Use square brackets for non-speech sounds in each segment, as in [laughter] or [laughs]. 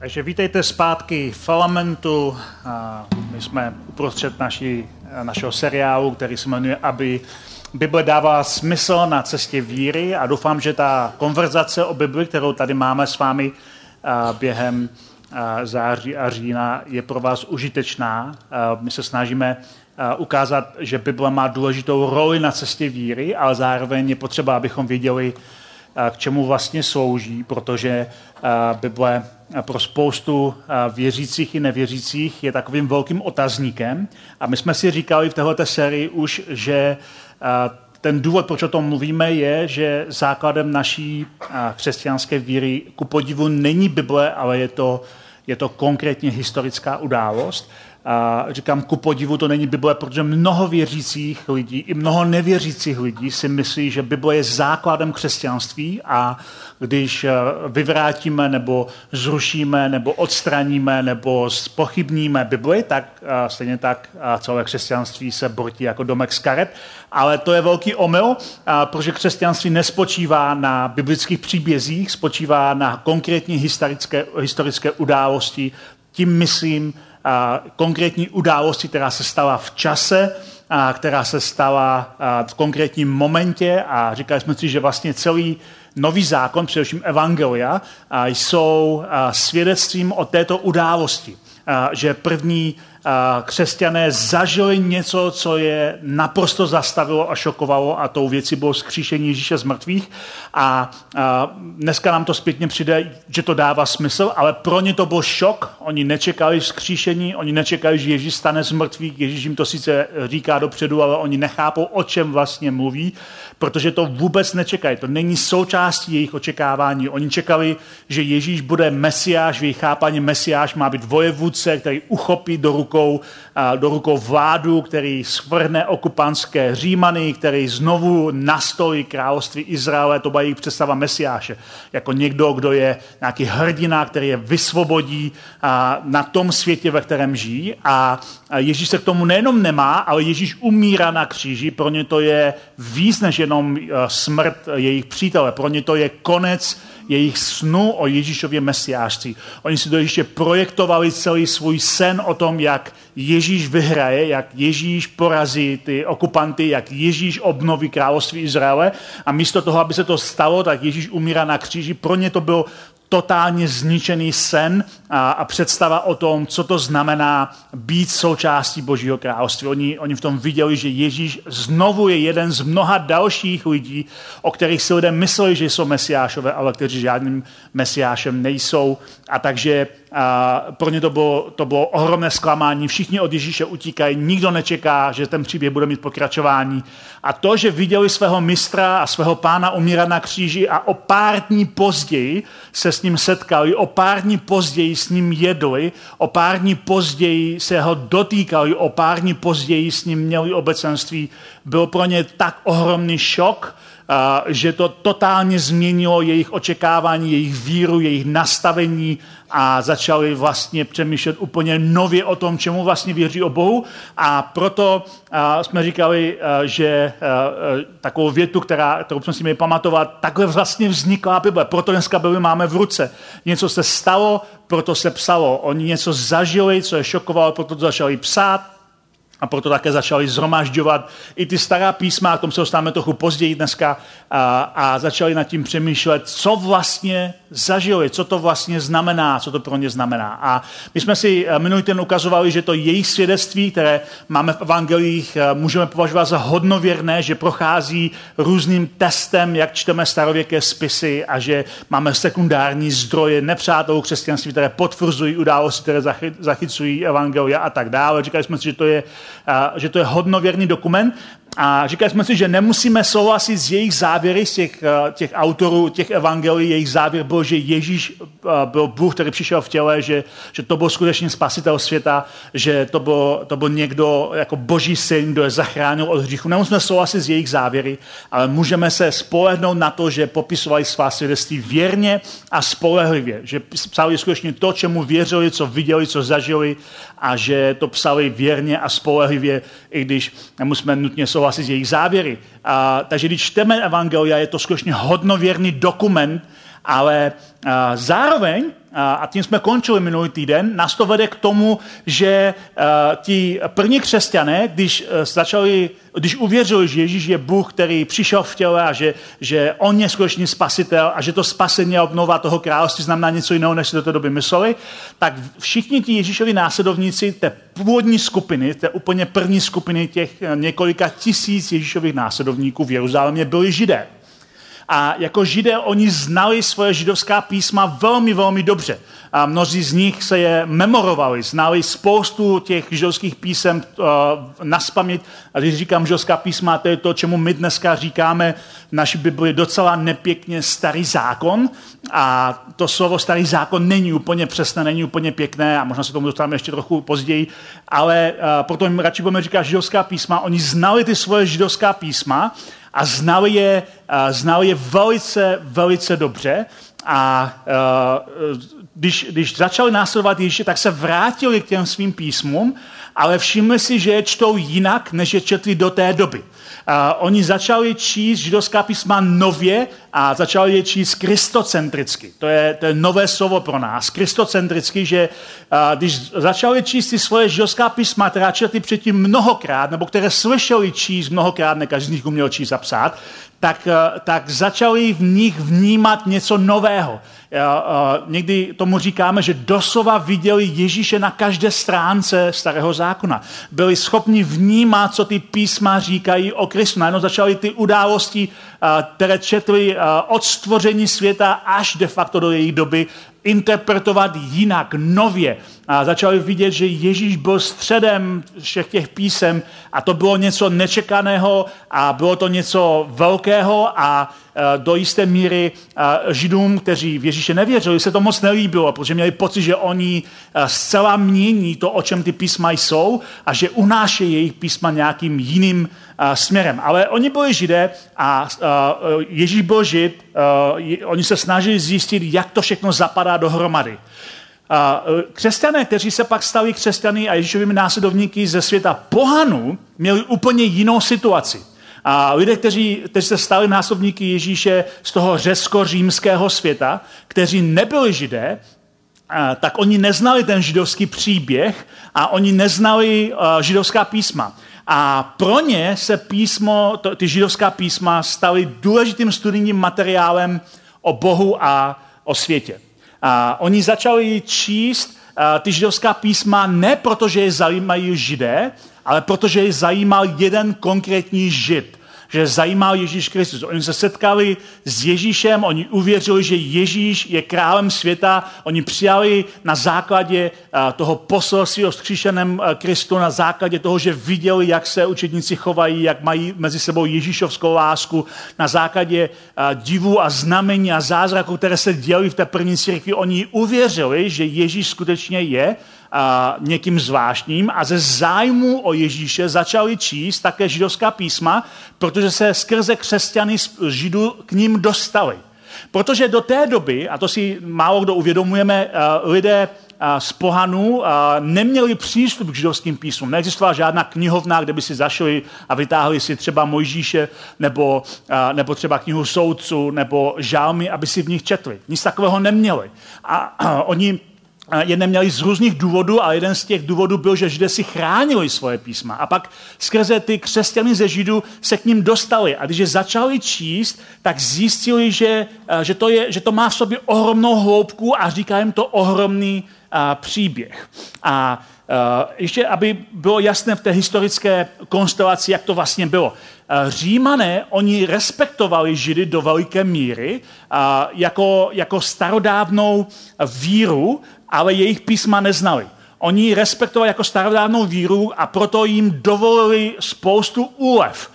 Takže vítejte zpátky v Filamentu. My jsme uprostřed naší, našeho seriálu, který se jmenuje Aby Bible dává smysl na cestě víry a doufám, že ta konverzace o Bibli, kterou tady máme s vámi během září a října, je pro vás užitečná. My se snažíme ukázat, že Bible má důležitou roli na cestě víry, ale zároveň je potřeba, abychom věděli, k čemu vlastně slouží, protože Bible pro spoustu věřících i nevěřících je takovým velkým otazníkem. A my jsme si říkali v této sérii už, že ten důvod, proč o tom mluvíme, je, že základem naší křesťanské víry ku podivu není Bible, ale je to, je to konkrétně historická událost. A říkám, ku podivu to není Bible, protože mnoho věřících lidí i mnoho nevěřících lidí si myslí, že Bible je základem křesťanství a když eh, vyvrátíme nebo zrušíme nebo odstraníme nebo spochybníme Bibli, tak eh, stejně tak eh, celé křesťanství se bortí jako domek z karet. Ale to je velký omyl, protože křesťanství nespočívá na biblických příbězích, spočívá na konkrétní historické, historické události. Tím myslím konkrétní události, která se stala v čase, a která se stala v konkrétním momentě a říkali jsme si, že vlastně celý nový zákon, především Evangelia, jsou svědectvím o této události. Že první křesťané zažili něco, co je naprosto zastavilo a šokovalo a tou věcí bylo skříšení Ježíše z mrtvých. A, dneska nám to zpětně přijde, že to dává smysl, ale pro ně to byl šok. Oni nečekali skříšení, oni nečekali, že Ježíš stane z mrtvých. Ježíš jim to sice říká dopředu, ale oni nechápou, o čem vlastně mluví, protože to vůbec nečekají. To není součástí jejich očekávání. Oni čekali, že Ježíš bude mesiáš, v jejich chápání mesiáš má být vojevůdce, který uchopí do ruky rukou, do rukou vládu, který svrhne okupantské římany, který znovu nastolí království Izraele, to byla jejich představa Mesiáše. Jako někdo, kdo je nějaký hrdina, který je vysvobodí na tom světě, ve kterém žijí. A Ježíš se k tomu nejenom nemá, ale Ježíš umírá na kříži. Pro ně to je víc než jenom smrt jejich přítele. Pro ně to je konec jejich snu o Ježíšově mesiářství. Oni si to ještě projektovali celý svůj sen o tom, jak Ježíš vyhraje, jak Ježíš porazí ty okupanty, jak Ježíš obnoví království Izraele a místo toho, aby se to stalo, tak Ježíš umírá na kříži. Pro ně to bylo totálně zničený sen a, a představa o tom, co to znamená být součástí Božího království. Oni, oni v tom viděli, že Ježíš znovu je jeden z mnoha dalších lidí, o kterých si lidé mysleli, že jsou mesiášové, ale kteří žádným mesiášem nejsou. A takže a pro ně to bylo, to bylo ohromné zklamání. Všichni od Ježíše utíkají, nikdo nečeká, že ten příběh bude mít pokračování. A to, že viděli svého mistra a svého pána umírat na kříži a o pár dní později se s ním setkali, o pár dní později s ním jedli, o pár dní později se ho dotýkali, o pár dní později s ním měli obecenství, byl pro ně tak ohromný šok, že to totálně změnilo jejich očekávání, jejich víru, jejich nastavení a začali vlastně přemýšlet úplně nově o tom, čemu vlastně věří o Bohu. A proto jsme říkali, že takovou větu, která, kterou jsme si měli pamatovat, takhle vlastně vznikla Bible. Proto dneska Bible máme v ruce. Něco se stalo, proto se psalo. Oni něco zažili, co je šokovalo, proto to začali psát a proto také začali zhromažďovat i ty stará písma, k tomu se dostáváme trochu později dneska, a, a začali nad tím přemýšlet, co vlastně zažili, co to vlastně znamená, co to pro ně znamená. A my jsme si eh, minulý den ukazovali, že to jejich svědectví, které máme v evangelích, eh, můžeme považovat za hodnověrné, že prochází různým testem, jak čteme starověké spisy a že máme sekundární zdroje nepřátelů křesťanství, které potvrzují události, které zachycují evangelia a tak dále. Říkali jsme si, že to je, že to je hodnověrný dokument a říkali jsme si, že nemusíme souhlasit s jejich závěry, z těch, eh, těch autorů, těch evangelií. Jejich závěr byl, že Ježíš eh, byl Bůh, který přišel v těle, že, že to byl skutečně spasitel světa, že to byl, to byl někdo jako boží syn, kdo je zachránil od hříchu. Nemusíme souhlasit s jejich závěry, ale můžeme se spolehnout na to, že popisovali svá svědectví věrně a spolehlivě. Že psali skutečně to, čemu věřili, co viděli, co zažili a že to psali věrně a spolehlivě, i když nemusíme nutně souhlasit souhlasit s jejich závěry. A, takže když čteme Evangelia, je to skutečně hodnověrný dokument ale zároveň a tím jsme končili minulý týden, nás to vede k tomu, že uh, ti první křesťané, když začali, když uvěřili, že Ježíš je Bůh, který přišel v těle a že, že on je skutečný spasitel a že to spasení a obnova toho království znamená něco jiného, než si do té doby mysleli, tak všichni ti Ježíšovi následovníci té původní skupiny, té úplně první skupiny těch několika tisíc Ježíšových následovníků v Jeruzalémě byli židé. A jako židé oni znali svoje židovská písma velmi, velmi dobře. A mnozí z nich se je memorovali, znali spoustu těch židovských písem uh, na spaměť. A když říkám židovská písma, to je to, čemu my dneska říkáme v naší Bibli docela nepěkně starý zákon. A to slovo starý zákon není úplně přesné, není úplně pěkné a možná se tomu dostaneme ještě trochu později, ale uh, proto jim radši budeme říkat židovská písma. Oni znali ty svoje židovská písma a znali je, znali je velice, velice dobře. A když, když začali následovat Ježíše, tak se vrátili k těm svým písmům, ale všimli si, že je čtou jinak, než je četli do té doby. A oni začali číst židovská písma nově a začali je číst kristocentricky. To je, to je nové slovo pro nás. Kristocentricky, že když začali číst ty svoje židovská písma, která četli předtím mnohokrát, nebo které slyšeli číst mnohokrát, ne každý z nich uměl číst a psát, tak, tak začali v nich vnímat něco nového. Někdy tomu říkáme, že doslova viděli Ježíše na každé stránce starého zákona. Byli schopni vnímat, co ty písma říkají o Kristu. Najednou začaly ty události, které četli od stvoření světa až de facto do její doby, interpretovat jinak, nově. A začali vidět, že Ježíš byl středem všech těch písem a to bylo něco nečekaného a bylo to něco velkého a do jisté míry e, Židům, kteří v Ježíše nevěřili, se to moc nelíbilo, protože měli pocit, že oni e, zcela mění to, o čem ty písma jsou a že unášejí jejich písma nějakým jiným směrem. Ale oni byli židé a Ježíš byl žid, oni se snažili zjistit, jak to všechno zapadá dohromady. A křesťané, kteří se pak stali křesťany a Ježíšovými následovníky ze světa pohanů, měli úplně jinou situaci. A lidé, kteří, kteří se stali následovníky Ježíše z toho řesko-římského světa, kteří nebyli židé, tak oni neznali ten židovský příběh a oni neznali židovská písma. A pro ně se písmo, ty židovská písma staly důležitým studijním materiálem o Bohu a o světě. A oni začali číst ty židovská písma ne proto, že je zajímají židé, ale protože je zajímal jeden konkrétní žid že zajímal Ježíš Kristus. Oni se setkali s Ježíšem, oni uvěřili, že Ježíš je králem světa, oni přijali na základě eh, toho poselství o skříšeném eh, Kristu, na základě toho, že viděli, jak se učedníci chovají, jak mají mezi sebou Ježíšovskou lásku, na základě eh, divů a znamení a zázraků, které se děli v té první církvi, oni uvěřili, že Ježíš skutečně je a, někým zvláštním a ze zájmu o Ježíše začali číst také židovská písma, protože se skrze křesťany židů k ním dostali. Protože do té doby, a to si málo kdo uvědomujeme, lidé z pohanů neměli přístup k židovským písmům. Neexistovala žádná knihovna, kde by si zašli a vytáhli si třeba Mojžíše nebo, nebo třeba knihu soudců nebo žálmy, aby si v nich četli. Nic takového neměli. A, a oni je neměli z různých důvodů a jeden z těch důvodů byl, že židé si chránili svoje písma. A pak skrze ty křesťany ze židů se k ním dostali. A když je začali číst, tak zjistili, že, že, to, je, že to má v sobě ohromnou hloubku a říká jim to ohromný a, příběh. A eh, ještě, aby bylo jasné v té historické konstelaci, jak to vlastně bylo. Římané, oni respektovali Židy do veliké míry jako, jako starodávnou víru, ale jejich písma neznali. Oni ji respektovali jako starodávnou víru a proto jim dovolili spoustu úlev.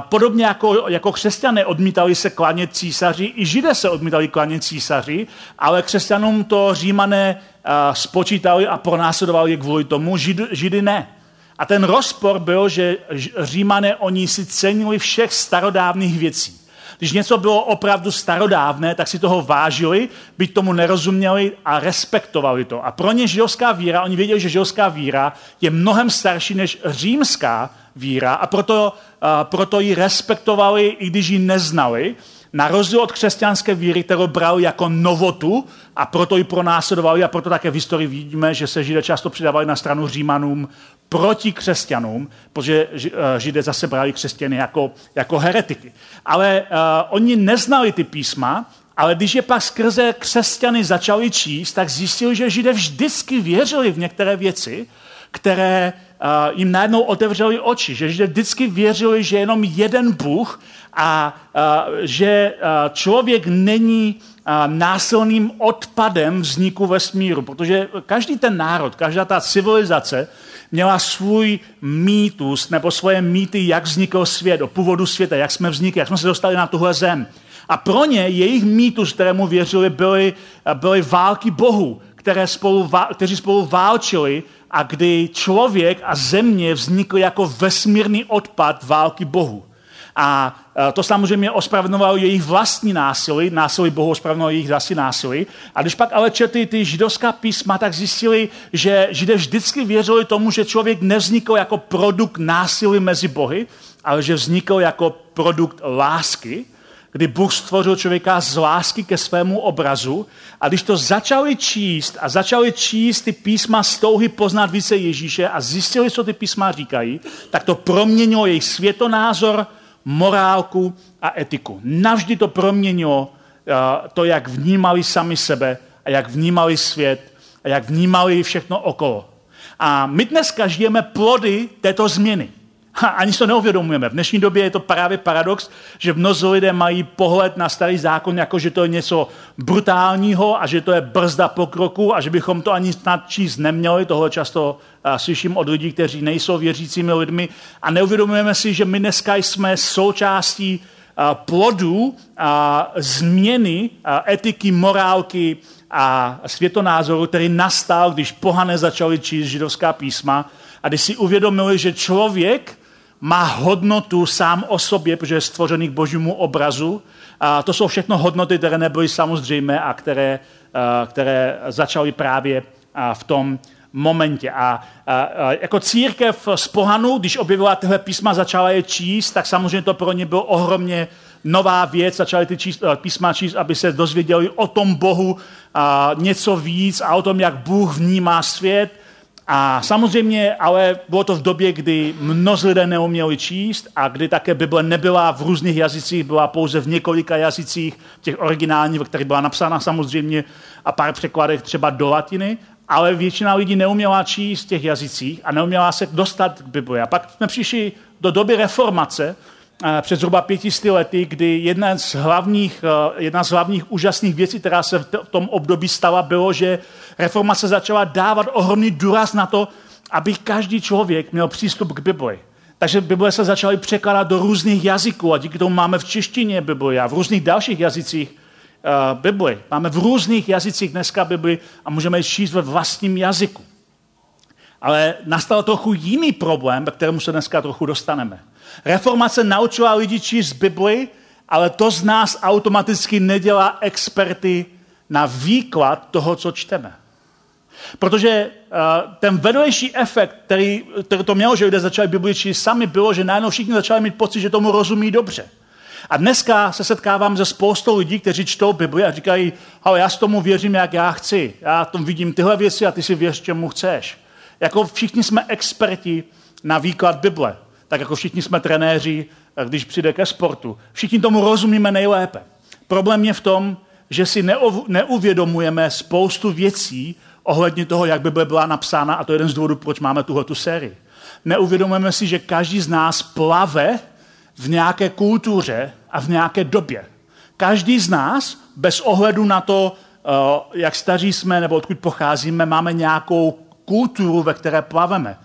Podobně jako, jako křesťané odmítali se klanět císaři, i židé se odmítali klanět císaři, ale křesťanům to římané spočítali a pronásledovali je kvůli tomu, žid, židy ne. A ten rozpor byl, že římané oni si cenili všech starodávných věcí. Když něco bylo opravdu starodávné, tak si toho vážili, byť tomu nerozuměli a respektovali to. A pro ně židovská víra, oni věděli, že židovská víra je mnohem starší než římská víra a proto, a proto ji respektovali, i když ji neznali. na rozdíl od křesťanské víry, kterou bral jako novotu a proto ji pronásledovali a proto také v historii vidíme, že se Židé často přidávali na stranu Římanům proti křesťanům, protože eh, Židé zase brali křesťany jako, jako heretiky. Ale uh, oni neznali ty písma, ale když je pak skrze křesťany začali číst, tak zjistili, že Židé vždycky věřili v některé věci, které uh, jim najednou otevřeli oči, že Židé vždycky věřili, že jenom jeden Bůh a uh, že uh, člověk není násilným odpadem vzniku vesmíru, protože každý ten národ, každá ta civilizace měla svůj mýtus nebo svoje mýty, jak vznikl svět, o původu světa, jak jsme vznikli, jak jsme se dostali na tuhle zem. A pro ně jejich mýtus, kterému věřili, byly, byly války bohu, které spolu, kteří spolu válčili a kdy člověk a země vznikly jako vesmírný odpad války bohu. A to samozřejmě ospravedlňovalo jejich vlastní násilí, násilí Bohu ospravedlňovalo jejich vlastní násilí. A když pak ale četli ty židovská písma, tak zjistili, že židé vždycky věřili tomu, že člověk nevznikl jako produkt násilí mezi bohy, ale že vznikl jako produkt lásky kdy Bůh stvořil člověka z lásky ke svému obrazu a když to začali číst a začali číst ty písma z touhy poznat více Ježíše a zjistili, co ty písma říkají, tak to proměnilo jejich světonázor, morálku a etiku. Navždy to proměnilo eh, to, jak vnímali sami sebe a jak vnímali svět a jak vnímali všechno okolo. A my dneska žijeme plody této změny. Ha, ani si to neuvědomujeme. V dnešní době je to právě paradox, že mnozí lidé mají pohled na starý zákon, jako že to je něco brutálního a že to je brzda pokroku a že bychom to ani snad číst neměli. Tohle často uh, slyším od lidí, kteří nejsou věřícími lidmi a neuvědomujeme si, že my dneska jsme součástí uh, plodů uh, změny uh, etiky, morálky a světonázoru, který nastal, když pohané začali číst židovská písma a když si uvědomili, že člověk má hodnotu sám o sobě, protože je stvořený k božímu obrazu. A to jsou všechno hodnoty, které nebyly samozřejmé a které, které začaly právě v tom momentě. A, a, a jako církev z pohanu, když objevila tyhle písma, začala je číst, tak samozřejmě to pro ně bylo ohromně nová věc, začali ty číst, písma číst, aby se dozvěděli o tom Bohu a něco víc a o tom, jak Bůh vnímá svět a samozřejmě, ale bylo to v době, kdy mnozí lidé neuměli číst a kdy také Bible nebyla v různých jazycích, byla pouze v několika jazycích, těch originálních, ve kterých byla napsána samozřejmě a pár překladech třeba do latiny, ale většina lidí neuměla číst v těch jazycích a neuměla se dostat k Bibli. A pak jsme přišli do doby reformace, před zhruba pětisty lety, kdy jedna z, hlavních, eh, jedna z hlavních úžasných věcí, která se v tom období stala, bylo, že reformace začala dávat ohromný důraz na to, aby každý člověk měl přístup k Bibli. Takže Bible se začaly překládat do různých jazyků a díky tomu máme v češtině Bibli a v různých dalších jazycích uh, Bibli. Máme v různých jazycích dneska Bibli a můžeme ji číst ve vlastním jazyku. Ale nastal trochu jiný problém, ke kterému se dneska trochu dostaneme. Reformace naučila lidi číst Bibli, ale to z nás automaticky nedělá experty na výklad toho, co čteme. Protože uh, ten vedlejší efekt, který, který to mělo, že lidé začali Bibli číst sami, bylo, že najednou všichni začali mít pocit, že tomu rozumí dobře. A dneska se setkávám se spoustou lidí, kteří čtou Bibli a říkají, ale já s tomu věřím, jak já chci. Já tom vidím tyhle věci a ty si věř, čemu chceš. Jako všichni jsme experti na výklad Bible tak jako všichni jsme trenéři, když přijde ke sportu. Všichni tomu rozumíme nejlépe. Problém je v tom, že si neuvědomujeme spoustu věcí ohledně toho, jak by byla napsána, a to je jeden z důvodů, proč máme tuhle sérii. Neuvědomujeme si, že každý z nás plave v nějaké kultuře a v nějaké době. Každý z nás, bez ohledu na to, eh, jak staří jsme nebo odkud pocházíme, máme nějakou kulturu, ve které plaveme.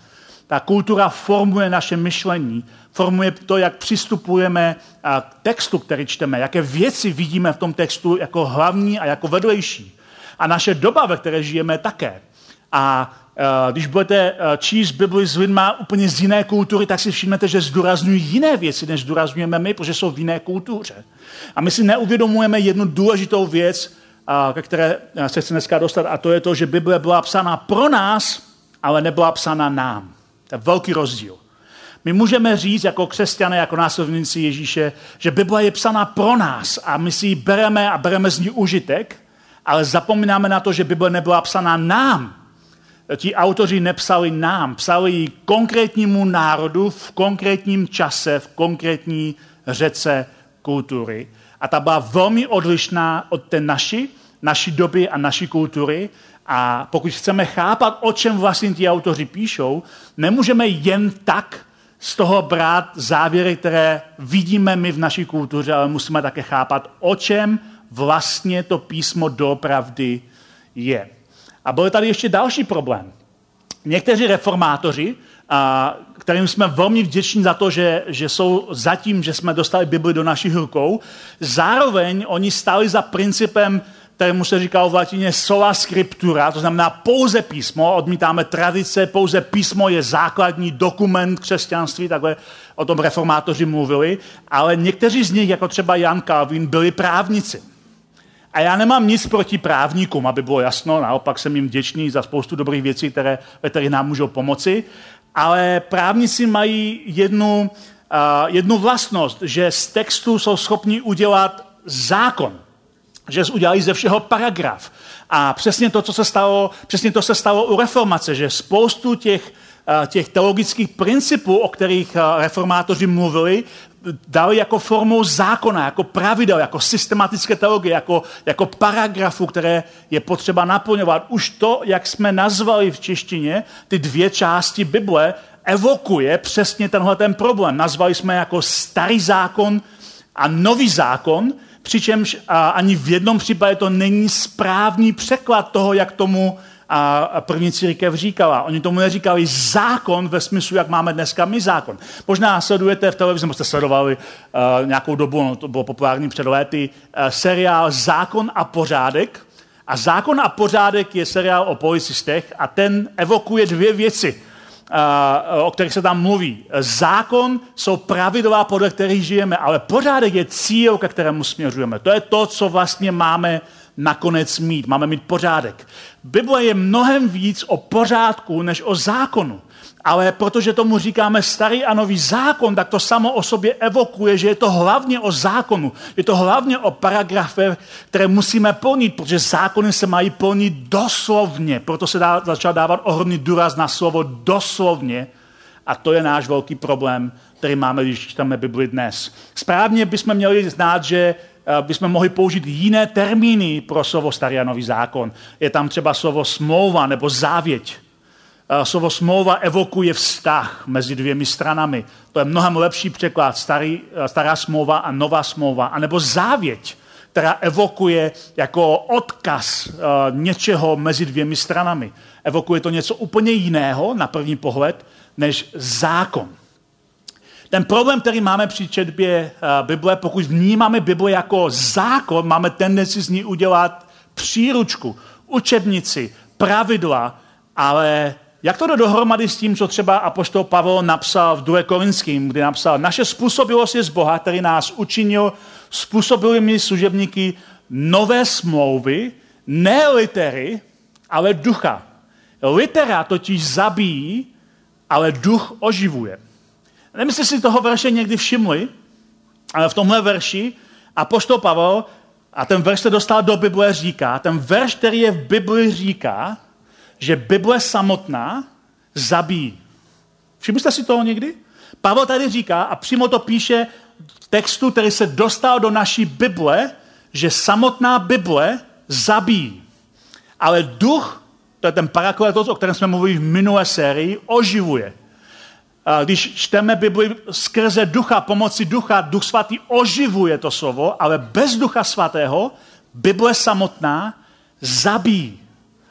Ta kultura formuje naše myšlení, formuje to, jak přistupujeme k textu, který čteme, jaké věci vidíme v tom textu jako hlavní a jako vedlejší. A naše doba, ve které žijeme, také. A když budete číst Bibli s lidma úplně z jiné kultury, tak si všimnete, že zdůrazňují jiné věci, než zdůrazňujeme my, protože jsou v jiné kultuře. A my si neuvědomujeme jednu důležitou věc, ke které se chci dneska dostat, a to je to, že Bible byla psána pro nás, ale nebyla psána nám. To je velký rozdíl. My můžeme říct jako křesťané, jako následníci Ježíše, že Bible je psaná pro nás a my si ji bereme a bereme z ní užitek, ale zapomínáme na to, že Bible nebyla psaná nám. Ti autoři nepsali nám, psali ji konkrétnímu národu v konkrétním čase, v konkrétní řece kultury. A ta byla velmi odlišná od té naší, naší doby a naší kultury. A pokud chceme chápat, o čem vlastně ti autoři píšou, nemůžeme jen tak z toho brát závěry, které vidíme my v naší kultuře, ale musíme také chápat, o čem vlastně to písmo doopravdy je. A byl tady ještě další problém. Někteří reformátoři, a, kterým jsme velmi vděční za to, že, že jsou zatím, že jsme dostali Bibli do našich rukou, zároveň oni stáli za principem kterému se říkalo v latině sola scriptura, to znamená pouze písmo, odmítáme tradice, pouze písmo je základní dokument křesťanství, takhle o tom reformátoři mluvili, ale někteří z nich, jako třeba Jan Calvin, byli právníci. A já nemám nic proti právníkům, aby bylo jasno, naopak jsem jim vděčný za spoustu dobrých věcí, které, ve nám můžou pomoci, ale právníci mají jednu, uh, jednu vlastnost, že z textu jsou schopni udělat zákon že udělali ze všeho paragraf. A přesně to, co se stalo, přesně to se stalo u reformace, že spoustu těch, eh, těch teologických principů, o kterých eh, reformátoři mluvili, dali jako formou zákona, jako pravidel, jako systematické teologie, jako, jako paragrafu, které je potřeba naplňovat. Už to, jak jsme nazvali v češtině ty dvě části Bible, evokuje přesně tenhle ten problém. Nazvali jsme jako starý zákon a nový zákon, přičemž ani v jednom případě to není správný překlad toho, jak tomu a první církev říkala. Oni tomu neříkali zákon ve smyslu, jak máme dneska my zákon. Možná sledujete v televizi, nebo jste sledovali uh, nějakou dobu, no, to bylo populární před léty, uh, seriál Zákon a pořádek. A Zákon a pořádek je seriál o policistech a ten evokuje dvě věci o kterých se tam mluví. Zákon jsou pravidla, podle kterých žijeme, ale pořádek je cíl, ke kterému směřujeme. To je to, co vlastně máme nakonec mít. Máme mít pořádek. Bible je mnohem víc o pořádku, než o zákonu. Ale protože tomu říkáme starý a nový zákon, tak to samo o sobě evokuje, že je to hlavně o zákonu. Je to hlavně o paragrafech, které musíme plnit, protože zákony se mají plnit doslovně. Proto se dá, začal dávat ohromný důraz na slovo doslovně. A to je náš velký problém, který máme, když čteme Bibli dnes. Správně bychom měli znát, že eh, bychom mohli použít jiné termíny pro slovo starý a nový zákon. Je tam třeba slovo smlouva nebo závěť. Eh, slovo smlouva evokuje vztah mezi dvěmi stranami. To je mnohem lepší překlad, starý, eh, stará smlouva a nová smlouva, anebo závěť, která evokuje jako odkaz uh, něčeho mezi dvěmi stranami. Evokuje to něco úplně jiného na první pohled, než zákon. Ten problém, který máme při četbě Bible, pokud vnímáme Bible jako zákon, máme tendenci z ní udělat příručku, učebnici, pravidla, ale jak to jde dohromady s tím, co třeba apoštol Pavel napsal v 2. Korinským, kdy napsal, naše způsobilost je z Boha, který nás učinil způsobilými služebníky nové smlouvy, ne litery, ale ducha. Litera totiž zabíjí, ale duch oživuje. Nevím, jestli si toho verše někdy všimli, ale v tomhle verši apoštol Pavel, a ten verš se dostal do Bible, říká, ten verš, který je v Bibli, říká, že Bible samotná zabíjí. Všimli jste si toho někdy? Pavel tady říká, a přímo to píše v textu, který se dostal do naší Bible, že samotná Bible zabíjí. Ale duch, to je ten parakletos, o kterém jsme mluvili v minulé sérii, oživuje. Když čteme Bibli skrze ducha, pomocí ducha, duch svatý oživuje to slovo, ale bez ducha svatého Bible samotná zabíjí.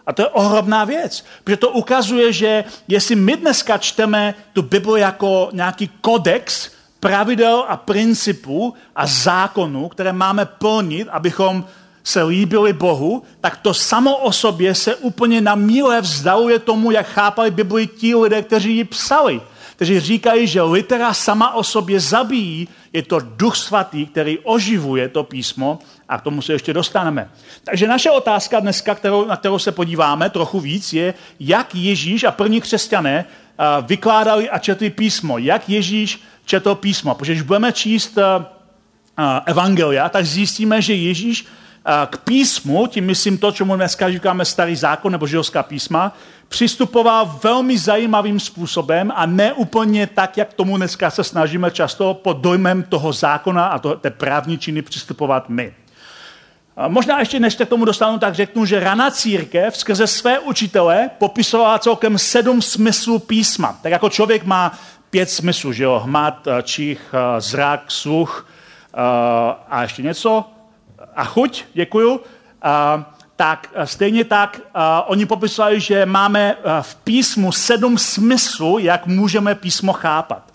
A to je ohromná věc, protože to ukazuje, že jestli my dneska čteme tu Bibli jako nějaký kodex pravidel a principů a zákonů, které máme plnit, abychom se líbili Bohu, tak to samo o sobě se úplně na míle vzdaluje tomu, jak chápali Bibli ti lidé, kteří ji psali. kteří říkají, že litera sama o sobě zabíjí, je to duch svatý, který oživuje to písmo a k tomu se ještě dostaneme. Takže naše otázka dneska, kterou, na kterou se podíváme trochu víc, je, jak Ježíš a první křesťané vykládali a četli písmo. Jak Ježíš četl písmo. Protože když budeme číst evangelia, tak zjistíme, že Ježíš k písmu, tím myslím to, čemu dneska říkáme starý zákon nebo židovská písma, přistupoval velmi zajímavým způsobem a ne úplně tak, jak tomu dneska se snažíme často pod dojmem toho zákona a to, té právní činy přistupovat my. A možná ještě než se k tomu dostanu, tak řeknu, že raná církev skrze své učitele popisovala celkem sedm smyslů písma. Tak jako člověk má pět smyslů, že jo, hmat, čich, zrak, sluch a ještě něco, a chuť, děkuju, tak stejně tak oni popisovali, že máme v písmu sedm smyslů, jak můžeme písmo chápat.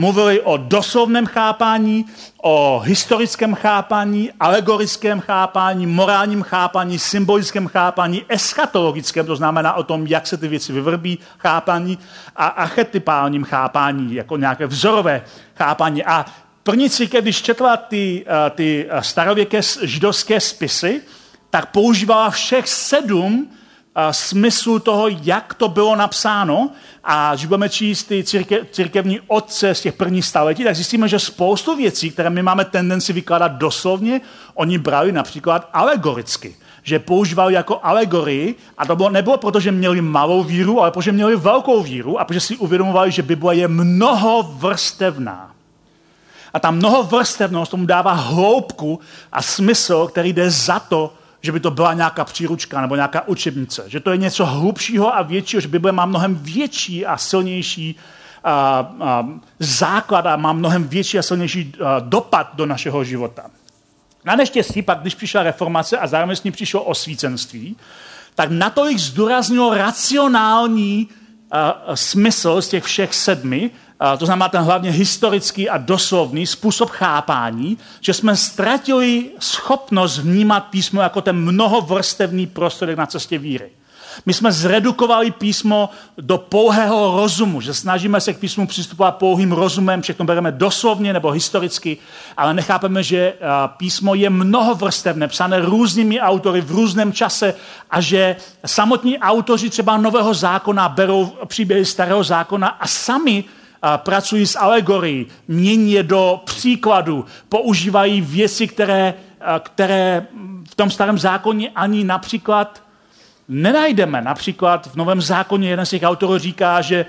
Mluvili o doslovném chápání, o historickém chápání, alegorickém chápání, morálním chápání, symbolickém chápání, eschatologickém, to znamená o tom, jak se ty věci vyvrbí, chápání a archetypálním chápání, jako nějaké vzorové chápání. A první církev, když četla ty, eh, ty starověké židovské spisy, tak používala všech sedm smyslů toho, jak to bylo napsáno. A když budeme číst ty církev, církevní otce z těch prvních staletí, tak zjistíme, že spoustu věcí, které my máme tendenci vykládat doslovně, oni brali například alegoricky že používali jako alegorii a to bylo, nebylo proto, že měli malou víru, ale protože měli velkou víru a protože si uvědomovali, že Bible je mnoho vrstevná. A ta mnohovrstevnost tomu dává hloubku a smysl, který jde za to, že by to byla nějaká příručka nebo nějaká učebnice. Že to je něco hlubšího a většího, že Bible má mnohem větší a silnější a, a, základ a má mnohem větší a silnější a, dopad do našeho života. Na neštěstí pak, když přišla reformace a zároveň s ní přišlo osvícenství, tak natolik zdůraznilo racionální uh, smysl z těch všech sedmi, to znamená ten hlavně historický a doslovný způsob chápání, že jsme ztratili schopnost vnímat písmo jako ten mnohovrstevný prostředek na cestě víry. My jsme zredukovali písmo do pouhého rozumu, že snažíme se k písmu přistupovat pouhým rozumem, všechno bereme doslovně nebo historicky, ale nechápeme, že písmo je mnohovrstevné, psané různými autory v různém čase a že samotní autoři třeba Nového zákona berou příběhy Starého zákona a sami pracují s alegorií, mění je do příkladu, používají věci, které, které v tom starém zákoně ani například nenajdeme. Například v Novém zákoně jeden z těch autorů říká, že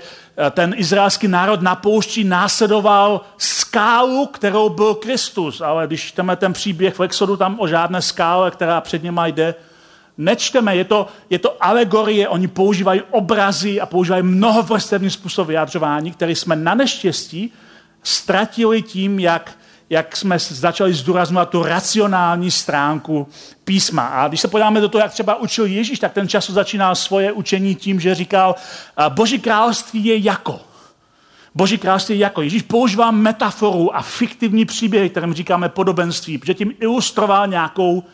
ten izraelský národ na poušti následoval skálu, kterou byl Kristus. Ale když čteme ten příběh v Exodu, tam o žádné skále, která před něma jde, nečteme, je to, je to alegorie, oni používají obrazy a používají mnohovrstevný způsob vyjadřování, který jsme na neštěstí ztratili tím, jak, jak jsme začali zdůrazňovat tu racionální stránku písma. A když se podíváme do toho, jak třeba učil Ježíš, tak ten čas začínal svoje učení tím, že říkal, Boží království je jako. Boží království je jako. Ježíš používá metaforu a fiktivní příběhy, kterým říkáme podobenství, protože tím ilustroval nějakou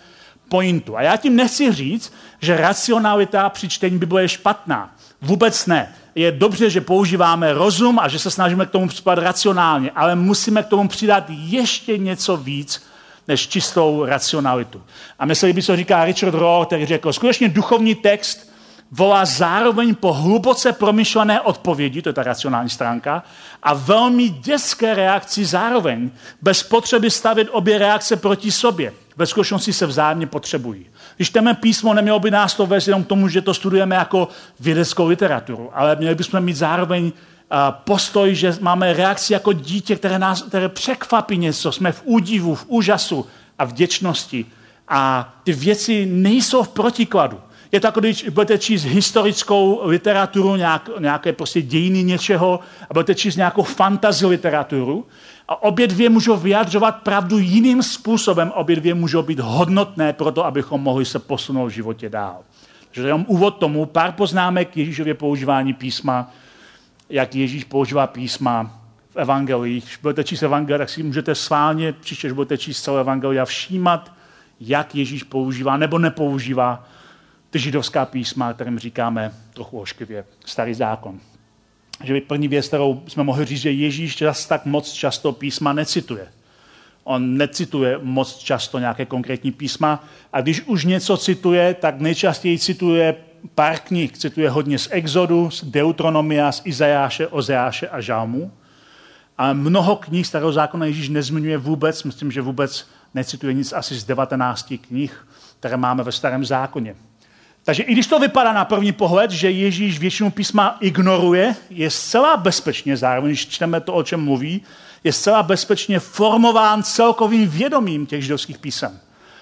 pointu. A já tím nechci říct, že racionalita při čtení Bible je špatná. Vůbec ne. Je dobře, že používáme rozum a že se snažíme k tomu přistupovat racionálně, ale musíme k tomu přidat ještě něco víc, než čistou racionalitu. A myslím, by se říká Richard Rohr, který řekl, skutečně duchovní text volá zároveň po hluboce promyšlené odpovědi, to je ta racionální stránka, a velmi dětské reakci zároveň, bez potřeby stavit obě reakce proti sobě ve skutečnosti se vzájemně potřebují. Když čteme písmo, nemělo by nás to vést jenom k tomu, že to studujeme jako vědeckou literaturu, ale měli bychom mít zároveň postoj, že máme reakci jako dítě, které, nás, které překvapí něco. Jsme v údivu, v úžasu a vděčnosti. A ty věci nejsou v protikladu. Je to jako když budete číst historickou literaturu, nějak, nějaké prostě dějiny něčeho, a budete číst nějakou fantasy literaturu, a obě dvě můžou vyjadřovat pravdu jiným způsobem, obě dvě můžou být hodnotné pro to, abychom mohli se posunout v životě dál. Takže jenom úvod tomu, pár poznámek Ježíšově používání písma, jak Ježíš používá písma v evangelích. Když budete číst evangelia, tak si můžete sválně, příště, budete číst celé evangelia, všímat, jak Ježíš používá nebo nepoužívá ty židovská písma, kterým říkáme trochu ošklivě starý zákon. že by první věc, kterou jsme mohli říct, že Ježíš čas tak moc často písma necituje. On necituje moc často nějaké konkrétní písma a když už něco cituje, tak nejčastěji cituje pár knih. Cituje hodně z Exodu, z Deuteronomia, z Izajáše, Ozeáše a Žalmu. A mnoho knih starého zákona Ježíš nezmiňuje vůbec, myslím, že vůbec necituje nic asi z 19 knih, které máme ve starém zákoně. Takže i když to vypadá na první pohled, že Ježíš většinu písma ignoruje, je zcela bezpečně, zároveň, když čteme to, o čem mluví, je zcela bezpečně formován celkovým vědomím těch židovských písem.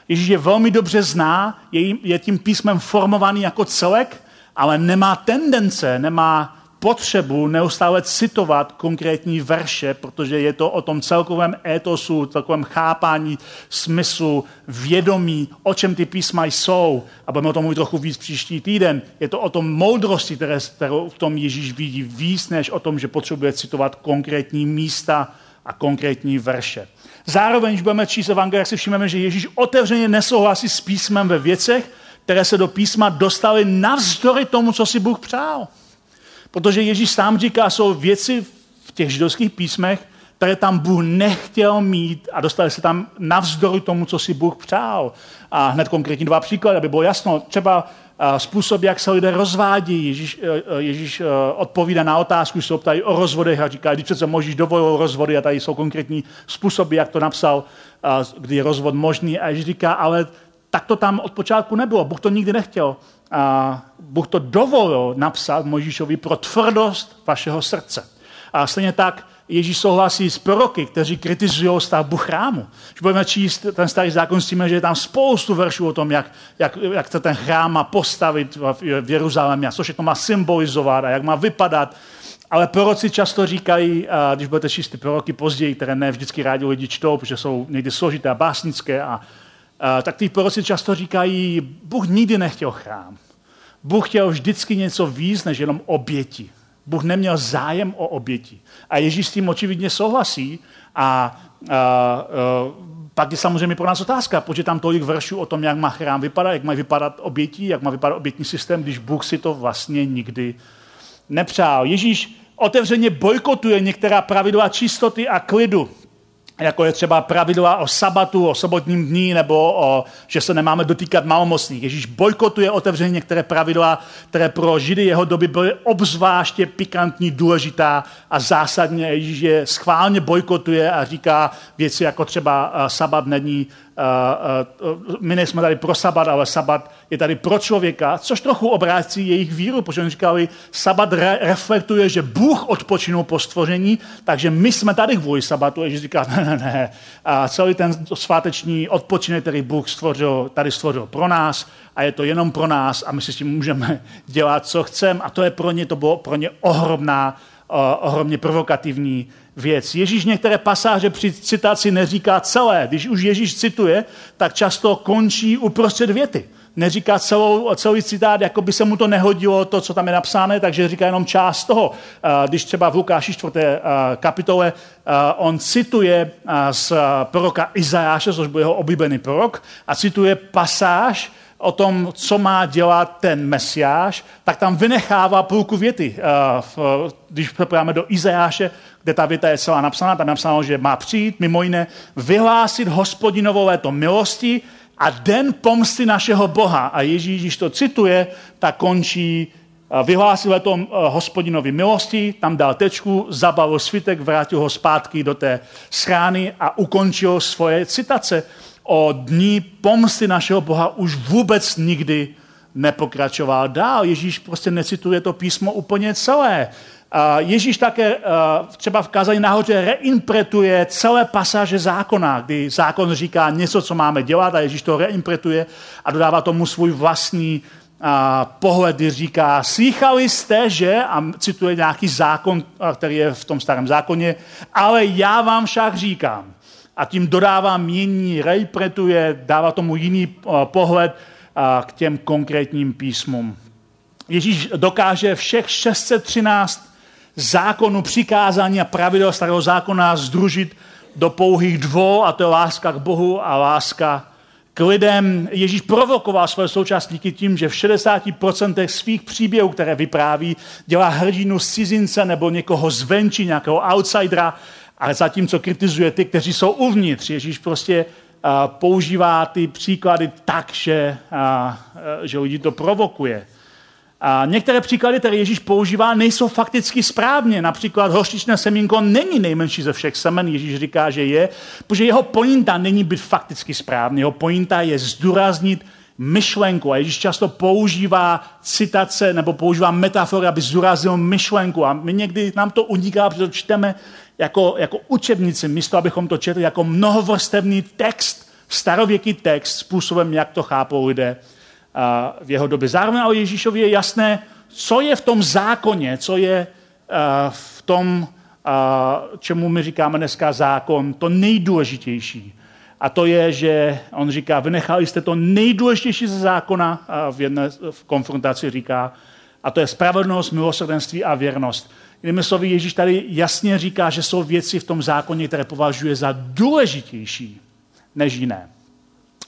Ježíš je velmi dobře zná, je, je tím písmem formovaný jako celek, ale nemá tendence, nemá potřebu neustále citovat konkrétní verše, protože je to o tom celkovém étosu, celkovém chápání, smyslu, vědomí, o čem ty písma jsou. A budeme o tom mluvit trochu víc příští týden. Je to o tom moudrosti, které, kterou v tom Ježíš vidí víc, než o tom, že potřebuje citovat konkrétní místa a konkrétní verše. Zároveň, když budeme číst evangelia, si všimneme, že Ježíš otevřeně nesouhlasí s písmem ve věcech, které se do písma dostaly navzdory tomu, co si Bůh přál. Protože Ježíš sám říká, jsou věci v těch židovských písmech, které tam Bůh nechtěl mít a dostali se tam navzdory tomu, co si Bůh přál. A hned konkrétní dva příklady, aby bylo jasno. Třeba způsob, jak se lidé rozvádí. Ježíš, e, e, Ježíš odpovídá na otázku, se ptají o rozvodech a říká, když přece možíš dovolil rozvody a tady jsou konkrétní způsoby, jak to napsal, kdy je rozvod možný. A Ježíš říká, ale tak to tam od počátku nebylo. Bůh to nikdy nechtěl. A Bůh to dovolil napsat Možíšovi pro tvrdost vašeho srdce. A stejně tak Ježíš souhlasí s proroky, kteří kritizují stavbu chrámu. Když budeme číst ten starý zákon, zjistíme, že je tam spoustu veršů o tom, jak, jak, jak se ten chrám má postavit v, Jeruzalémě, co všechno má symbolizovat a jak má vypadat. Ale proroci často říkají, když budete číst ty proroky později, které ne vždycky rádi lidi čtou, protože jsou někdy složité a básnické, a, a, tak ty proroci často říkají, Bůh nikdy nechtěl chrám. Bůh chtěl vždycky něco víc než jenom oběti. Bůh neměl zájem o oběti. A Ježíš s tím očividně souhlasí. A, a, a pak je samozřejmě pro nás otázka, proč je tam tolik veršů o tom, jak má chrám vypadat, jak mají vypadat obětí, jak má vypadat obětní systém, když Bůh si to vlastně nikdy nepřál. Ježíš otevřeně bojkotuje některá pravidla čistoty a klidu jako je třeba pravidla o sabatu, o sobotním dní, nebo o, že se nemáme dotýkat malomocných. Ježíš bojkotuje otevřeně některé pravidla, které pro Židy jeho doby byly obzvláště pikantní, důležitá a zásadně Ježíš je schválně bojkotuje a říká věci jako třeba sabat není my nejsme tady pro sabat, ale sabat je tady pro člověka, což trochu obrácí jejich víru, protože oni říkali, sabat re- reflektuje, že Bůh odpočinul po stvoření, takže my jsme tady kvůli sabatu. Ježíš říká, [laughs] ne, ne, ne. A celý ten sváteční odpočinek, který Bůh stvořil, tady stvořil pro nás a je to jenom pro nás a my si s tím můžeme [laughs] dělat, co chceme. A to je pro ně, to bylo pro ně ohromná, ohromně provokativní věc. Ježíš některé pasáže při citaci neříká celé. Když už Ježíš cituje, tak často končí uprostřed věty. Neříká celou, celý citát, jako by se mu to nehodilo, to, co tam je napsáno, takže říká jenom část toho. Když třeba v Lukáši 4. kapitole on cituje z proroka Izajáše, což byl jeho oblíbený prorok, a cituje pasáž, o tom, co má dělat ten mesiáš, tak tam vynechává půlku věty. Když podíváme do Izajáše, kde ta věta je celá napsaná, tam je napsáno, že má přijít mimo jiné vyhlásit hospodinovo léto milosti a den pomsty našeho Boha. A Ježíš, když to cituje, tak končí vyhlásil leto hospodinovi milosti, tam dal tečku, zabavil svitek, vrátil ho zpátky do té schrány a ukončil svoje citace o dní pomsty našeho Boha už vůbec nikdy nepokračoval dál. Ježíš prostě necituje to písmo úplně celé. Ježíš také třeba v kázání nahoře reinterpretuje celé pasáže zákona, kdy zákon říká něco, co máme dělat a Ježíš to reinterpretuje a dodává tomu svůj vlastní pohled, kdy říká, slychali jste, že, a cituje nějaký zákon, který je v tom starém zákoně, ale já vám však říkám. A tím dodává mění, reinterpretuje, dává tomu jiný pohled k těm konkrétním písmům. Ježíš dokáže všech 613 zákonu, přikázání a pravidel starého zákona združit do pouhých dvou, a to je láska k Bohu a láska k lidem Ježíš provokoval své současníky tím, že v 60% svých příběhů, které vypráví, dělá hrdinu z cizince nebo někoho zvenčí, nějakého outsidera, ale zatímco kritizuje ty, kteří jsou uvnitř. Ježíš prostě uh, používá ty příklady tak, že, uh, že lidi to provokuje. A některé příklady, které Ježíš používá, nejsou fakticky správně. Například hořčičné semínko není nejmenší ze všech semen. Ježíš říká, že je, protože jeho pointa není být fakticky správný. Jeho pointa je zdůraznit myšlenku. A Ježíš často používá citace nebo používá metafory, aby zdůraznil myšlenku. A my někdy nám to uniká, protože to čteme jako, jako učebnici, místo abychom to četli jako mnohovrstevný text, starověký text, způsobem, jak to chápou lidé v jeho době. Zároveň o Ježíšovi je jasné, co je v tom zákoně, co je v tom, čemu my říkáme dneska zákon, to nejdůležitější. A to je, že on říká, vynechali jste to nejdůležitější ze zákona, a v jedné v konfrontaci říká, a to je spravedlnost, milosrdenství a věrnost. Jinými slovy, Ježíš tady jasně říká, že jsou věci v tom zákoně, které považuje za důležitější než jiné.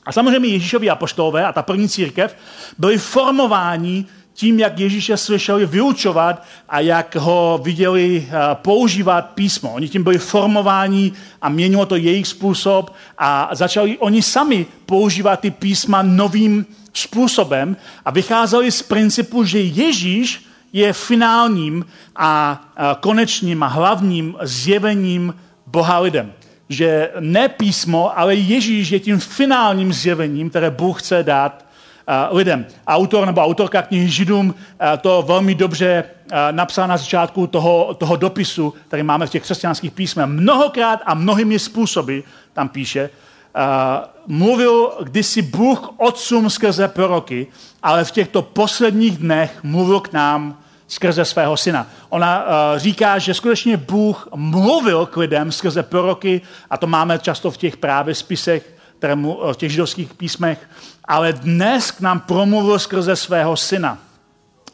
A samozřejmě Ježíšovi apoštolové a ta první církev byli formováni tím, jak Ježíše slyšeli vyučovat a jak ho viděli eh, používat písmo. Oni tím byli formováni a měnilo to jejich způsob a začali oni sami používat ty písma novým způsobem a vycházeli z principu, že Ježíš je finálním a konečným a hlavním zjevením Boha lidem že ne písmo, ale Ježíš je tím finálním zjevením, které Bůh chce dát lidem. Autor nebo autorka knihy Židům to velmi dobře napsal na začátku toho, toho dopisu, který máme v těch křesťanských písmech. Mnohokrát a mnohými způsoby tam píše, mluvil kdysi Bůh otcům skrze proroky, ale v těchto posledních dnech mluvil k nám skrze svého syna. Ona uh, říká, že skutečně Bůh mluvil k lidem skrze proroky, a to máme často v těch právě spisech, které mu, v těch židovských písmech, ale dnes k nám promluvil skrze svého syna.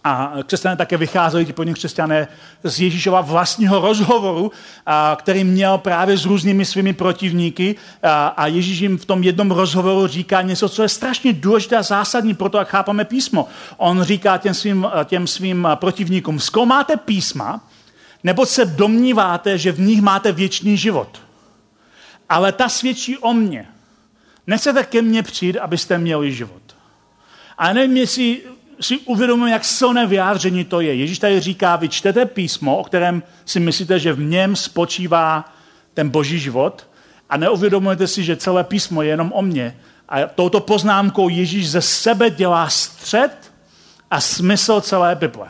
A křesťané také vycházeli, ti první křesťané, z Ježíšova vlastního rozhovoru, a, který měl právě s různými svými protivníky. A, a Ježíš jim v tom jednom rozhovoru říká něco, co je strašně důležité a zásadní pro to, jak chápeme písmo. On říká těm svým, těm svým protivníkům, zkoumáte písma, nebo se domníváte, že v nich máte věčný život. Ale ta svědčí o mně. Nechcete ke mně přijít, abyste měli život. A nevím, jestli si uvědomujeme, jak silné vyjádření to je. Ježíš tady říká, vy čtete písmo, o kterém si myslíte, že v něm spočívá ten boží život a neuvědomujete si, že celé písmo je jenom o mně. A touto poznámkou Ježíš ze sebe dělá střed a smysl celé Bible.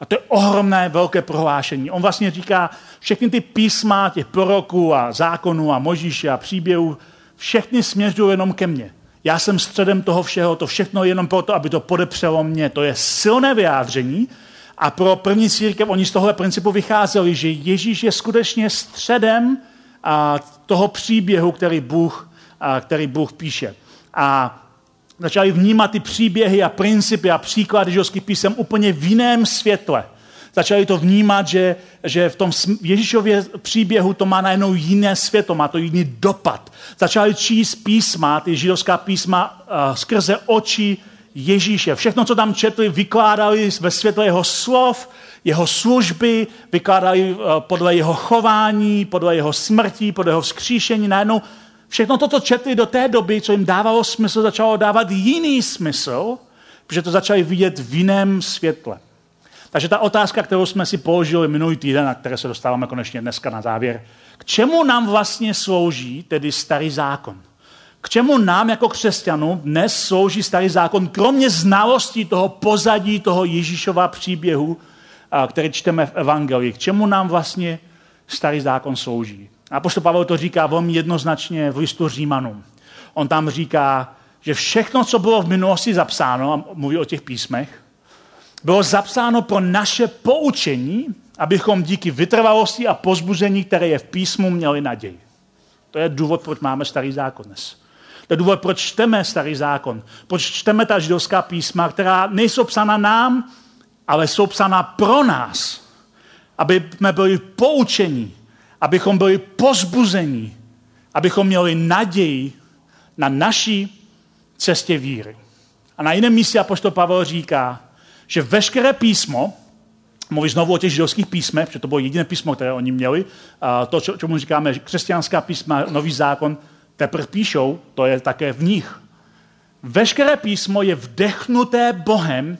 A to je ohromné velké prohlášení. On vlastně říká, všechny ty písma těch proroků a zákonů a možíše a příběhů, všechny směřují jenom ke mně. Já jsem středem toho všeho, to všechno jenom proto, aby to podepřelo mě. To je silné vyjádření a pro první církev oni z tohohle principu vycházeli, že Ježíš je skutečně středem a, toho příběhu, který Bůh, a, který Bůh píše. A začali vnímat ty příběhy a principy a příklady židovských písem úplně v jiném světle. Začali to vnímat, že, že v tom Ježíšově příběhu to má najednou jiné světlo, má to jiný dopad. Začali číst písma, ty židovská písma uh, skrze oči Ježíše. Všechno, co tam četli, vykládali ve světle jeho slov, jeho služby, vykládali uh, podle jeho chování, podle jeho smrti, podle jeho vzkříšení. Najednou všechno toto četli do té doby, co jim dávalo smysl, začalo dávat jiný smysl, protože to začali vidět v jiném světle. Takže ta otázka, kterou jsme si položili minulý týden, na které se dostáváme konečně dneska na závěr, k čemu nám vlastně slouží tedy starý zákon? K čemu nám jako křesťanům dnes slouží starý zákon, kromě znalostí toho pozadí, toho Ježíšova příběhu, který čteme v Evangelii? K čemu nám vlastně starý zákon slouží? A poštol Pavel to říká velmi jednoznačně v listu Římanům. On tam říká, že všechno, co bylo v minulosti zapsáno, a mluví o těch písmech, bylo zapsáno pro naše poučení, abychom díky vytrvalosti a pozbuzení, které je v písmu, měli naději. To je důvod, proč máme starý zákon dnes. To je důvod, proč čteme starý zákon. Proč čteme ta židovská písma, která nejsou psána nám, ale jsou psána pro nás. Aby jsme byli poučení, abychom byli pozbuzení, abychom měli naději na naši cestě víry. A na jiném místě apoštol Pavel říká, že veškeré písmo, mluví znovu o těch židovských písmech, protože to bylo jediné písmo, které oni měli, a to, čemu říkáme křesťanská písma, nový zákon, teprve píšou, to je také v nich. Veškeré písmo je vdechnuté Bohem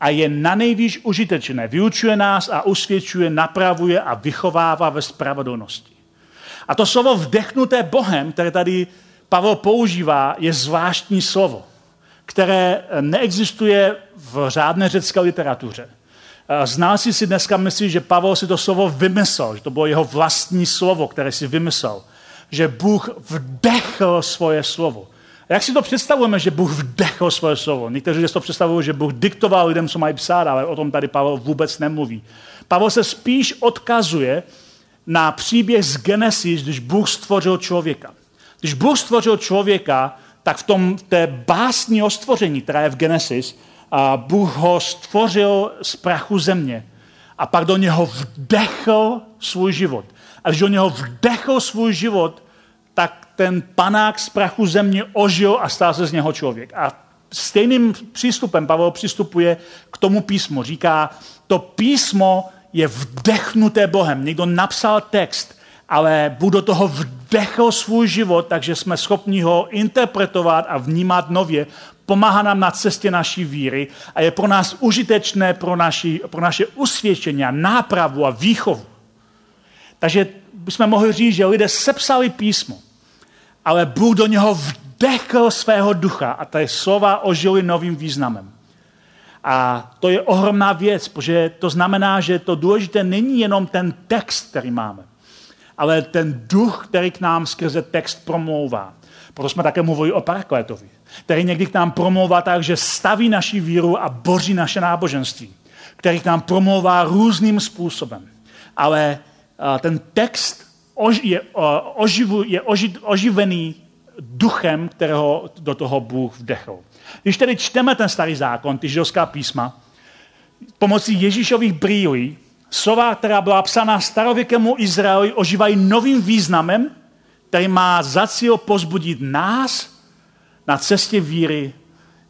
a je na nejvíc užitečné. Vyučuje nás a usvědčuje, napravuje a vychovává ve spravedlnosti. A to slovo vdechnuté Bohem, které tady Pavel používá, je zvláštní slovo, které neexistuje v řádné řecké literatuře. Znalci si dneska myslí, že Pavel si to slovo vymyslel, že to bylo jeho vlastní slovo, které si vymyslel. Že Bůh vdechl svoje slovo. Jak si to představujeme, že Bůh vdechl svoje slovo? Někteří si to představují, že Bůh diktoval lidem, co mají psát, ale o tom tady Pavel vůbec nemluví. Pavel se spíš odkazuje na příběh z Genesis, když Bůh stvořil člověka. Když Bůh stvořil člověka, tak v tom v té básni o stvoření, která je v Genesis, a Bůh ho stvořil z prachu země a pak do něho vdechl svůj život. A když do něho vdechl svůj život, tak ten panák z prachu země ožil a stal se z něho člověk. A stejným přístupem Pavel přistupuje k tomu písmu. Říká, to písmo je vdechnuté Bohem. Někdo napsal text, ale Bůh do toho vdechl svůj život, takže jsme schopni ho interpretovat a vnímat nově. Pomáhá nám na cestě naší víry a je pro nás užitečné pro, naši, pro naše usvědčení a nápravu a výchovu. Takže bychom mohli říct, že lidé sepsali písmo, ale Bůh do něho vdechl svého ducha a ty slova ožili novým významem. A to je ohromná věc, protože to znamená, že to důležité není jenom ten text, který máme, ale ten duch, který k nám skrze text promlouvá. Proto jsme také mluvili o Parakletovi, který někdy k nám promlouvá tak, že staví naši víru a boří naše náboženství, který k nám promlouvá různým způsobem. Ale ten text je, oživu, je oživený duchem, kterého do toho Bůh vdechl. Když tedy čteme ten starý zákon, ty židovská písma, pomocí Ježíšových brýlí, slova, která byla psána starověkému Izraeli, ožívají novým významem, který má za cíl pozbudit nás na cestě víry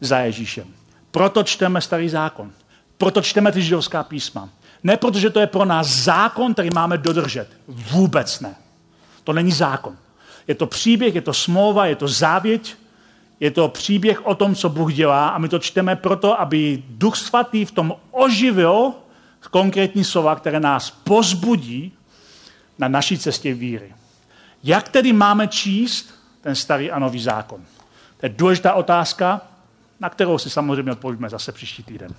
za Ježíšem. Proto čteme starý zákon. Proto čteme ty židovská písma. Ne protože to je pro nás zákon, který máme dodržet. Vůbec ne. To není zákon. Je to příběh, je to smlouva, je to závěť, je to příběh o tom, co Bůh dělá a my to čteme proto, aby Duch Svatý v tom oživil konkrétní slova, které nás pozbudí na naší cestě víry. Jak tedy máme číst ten starý a nový zákon? To je důležitá otázka, na kterou si samozřejmě odpovíme zase příští týden.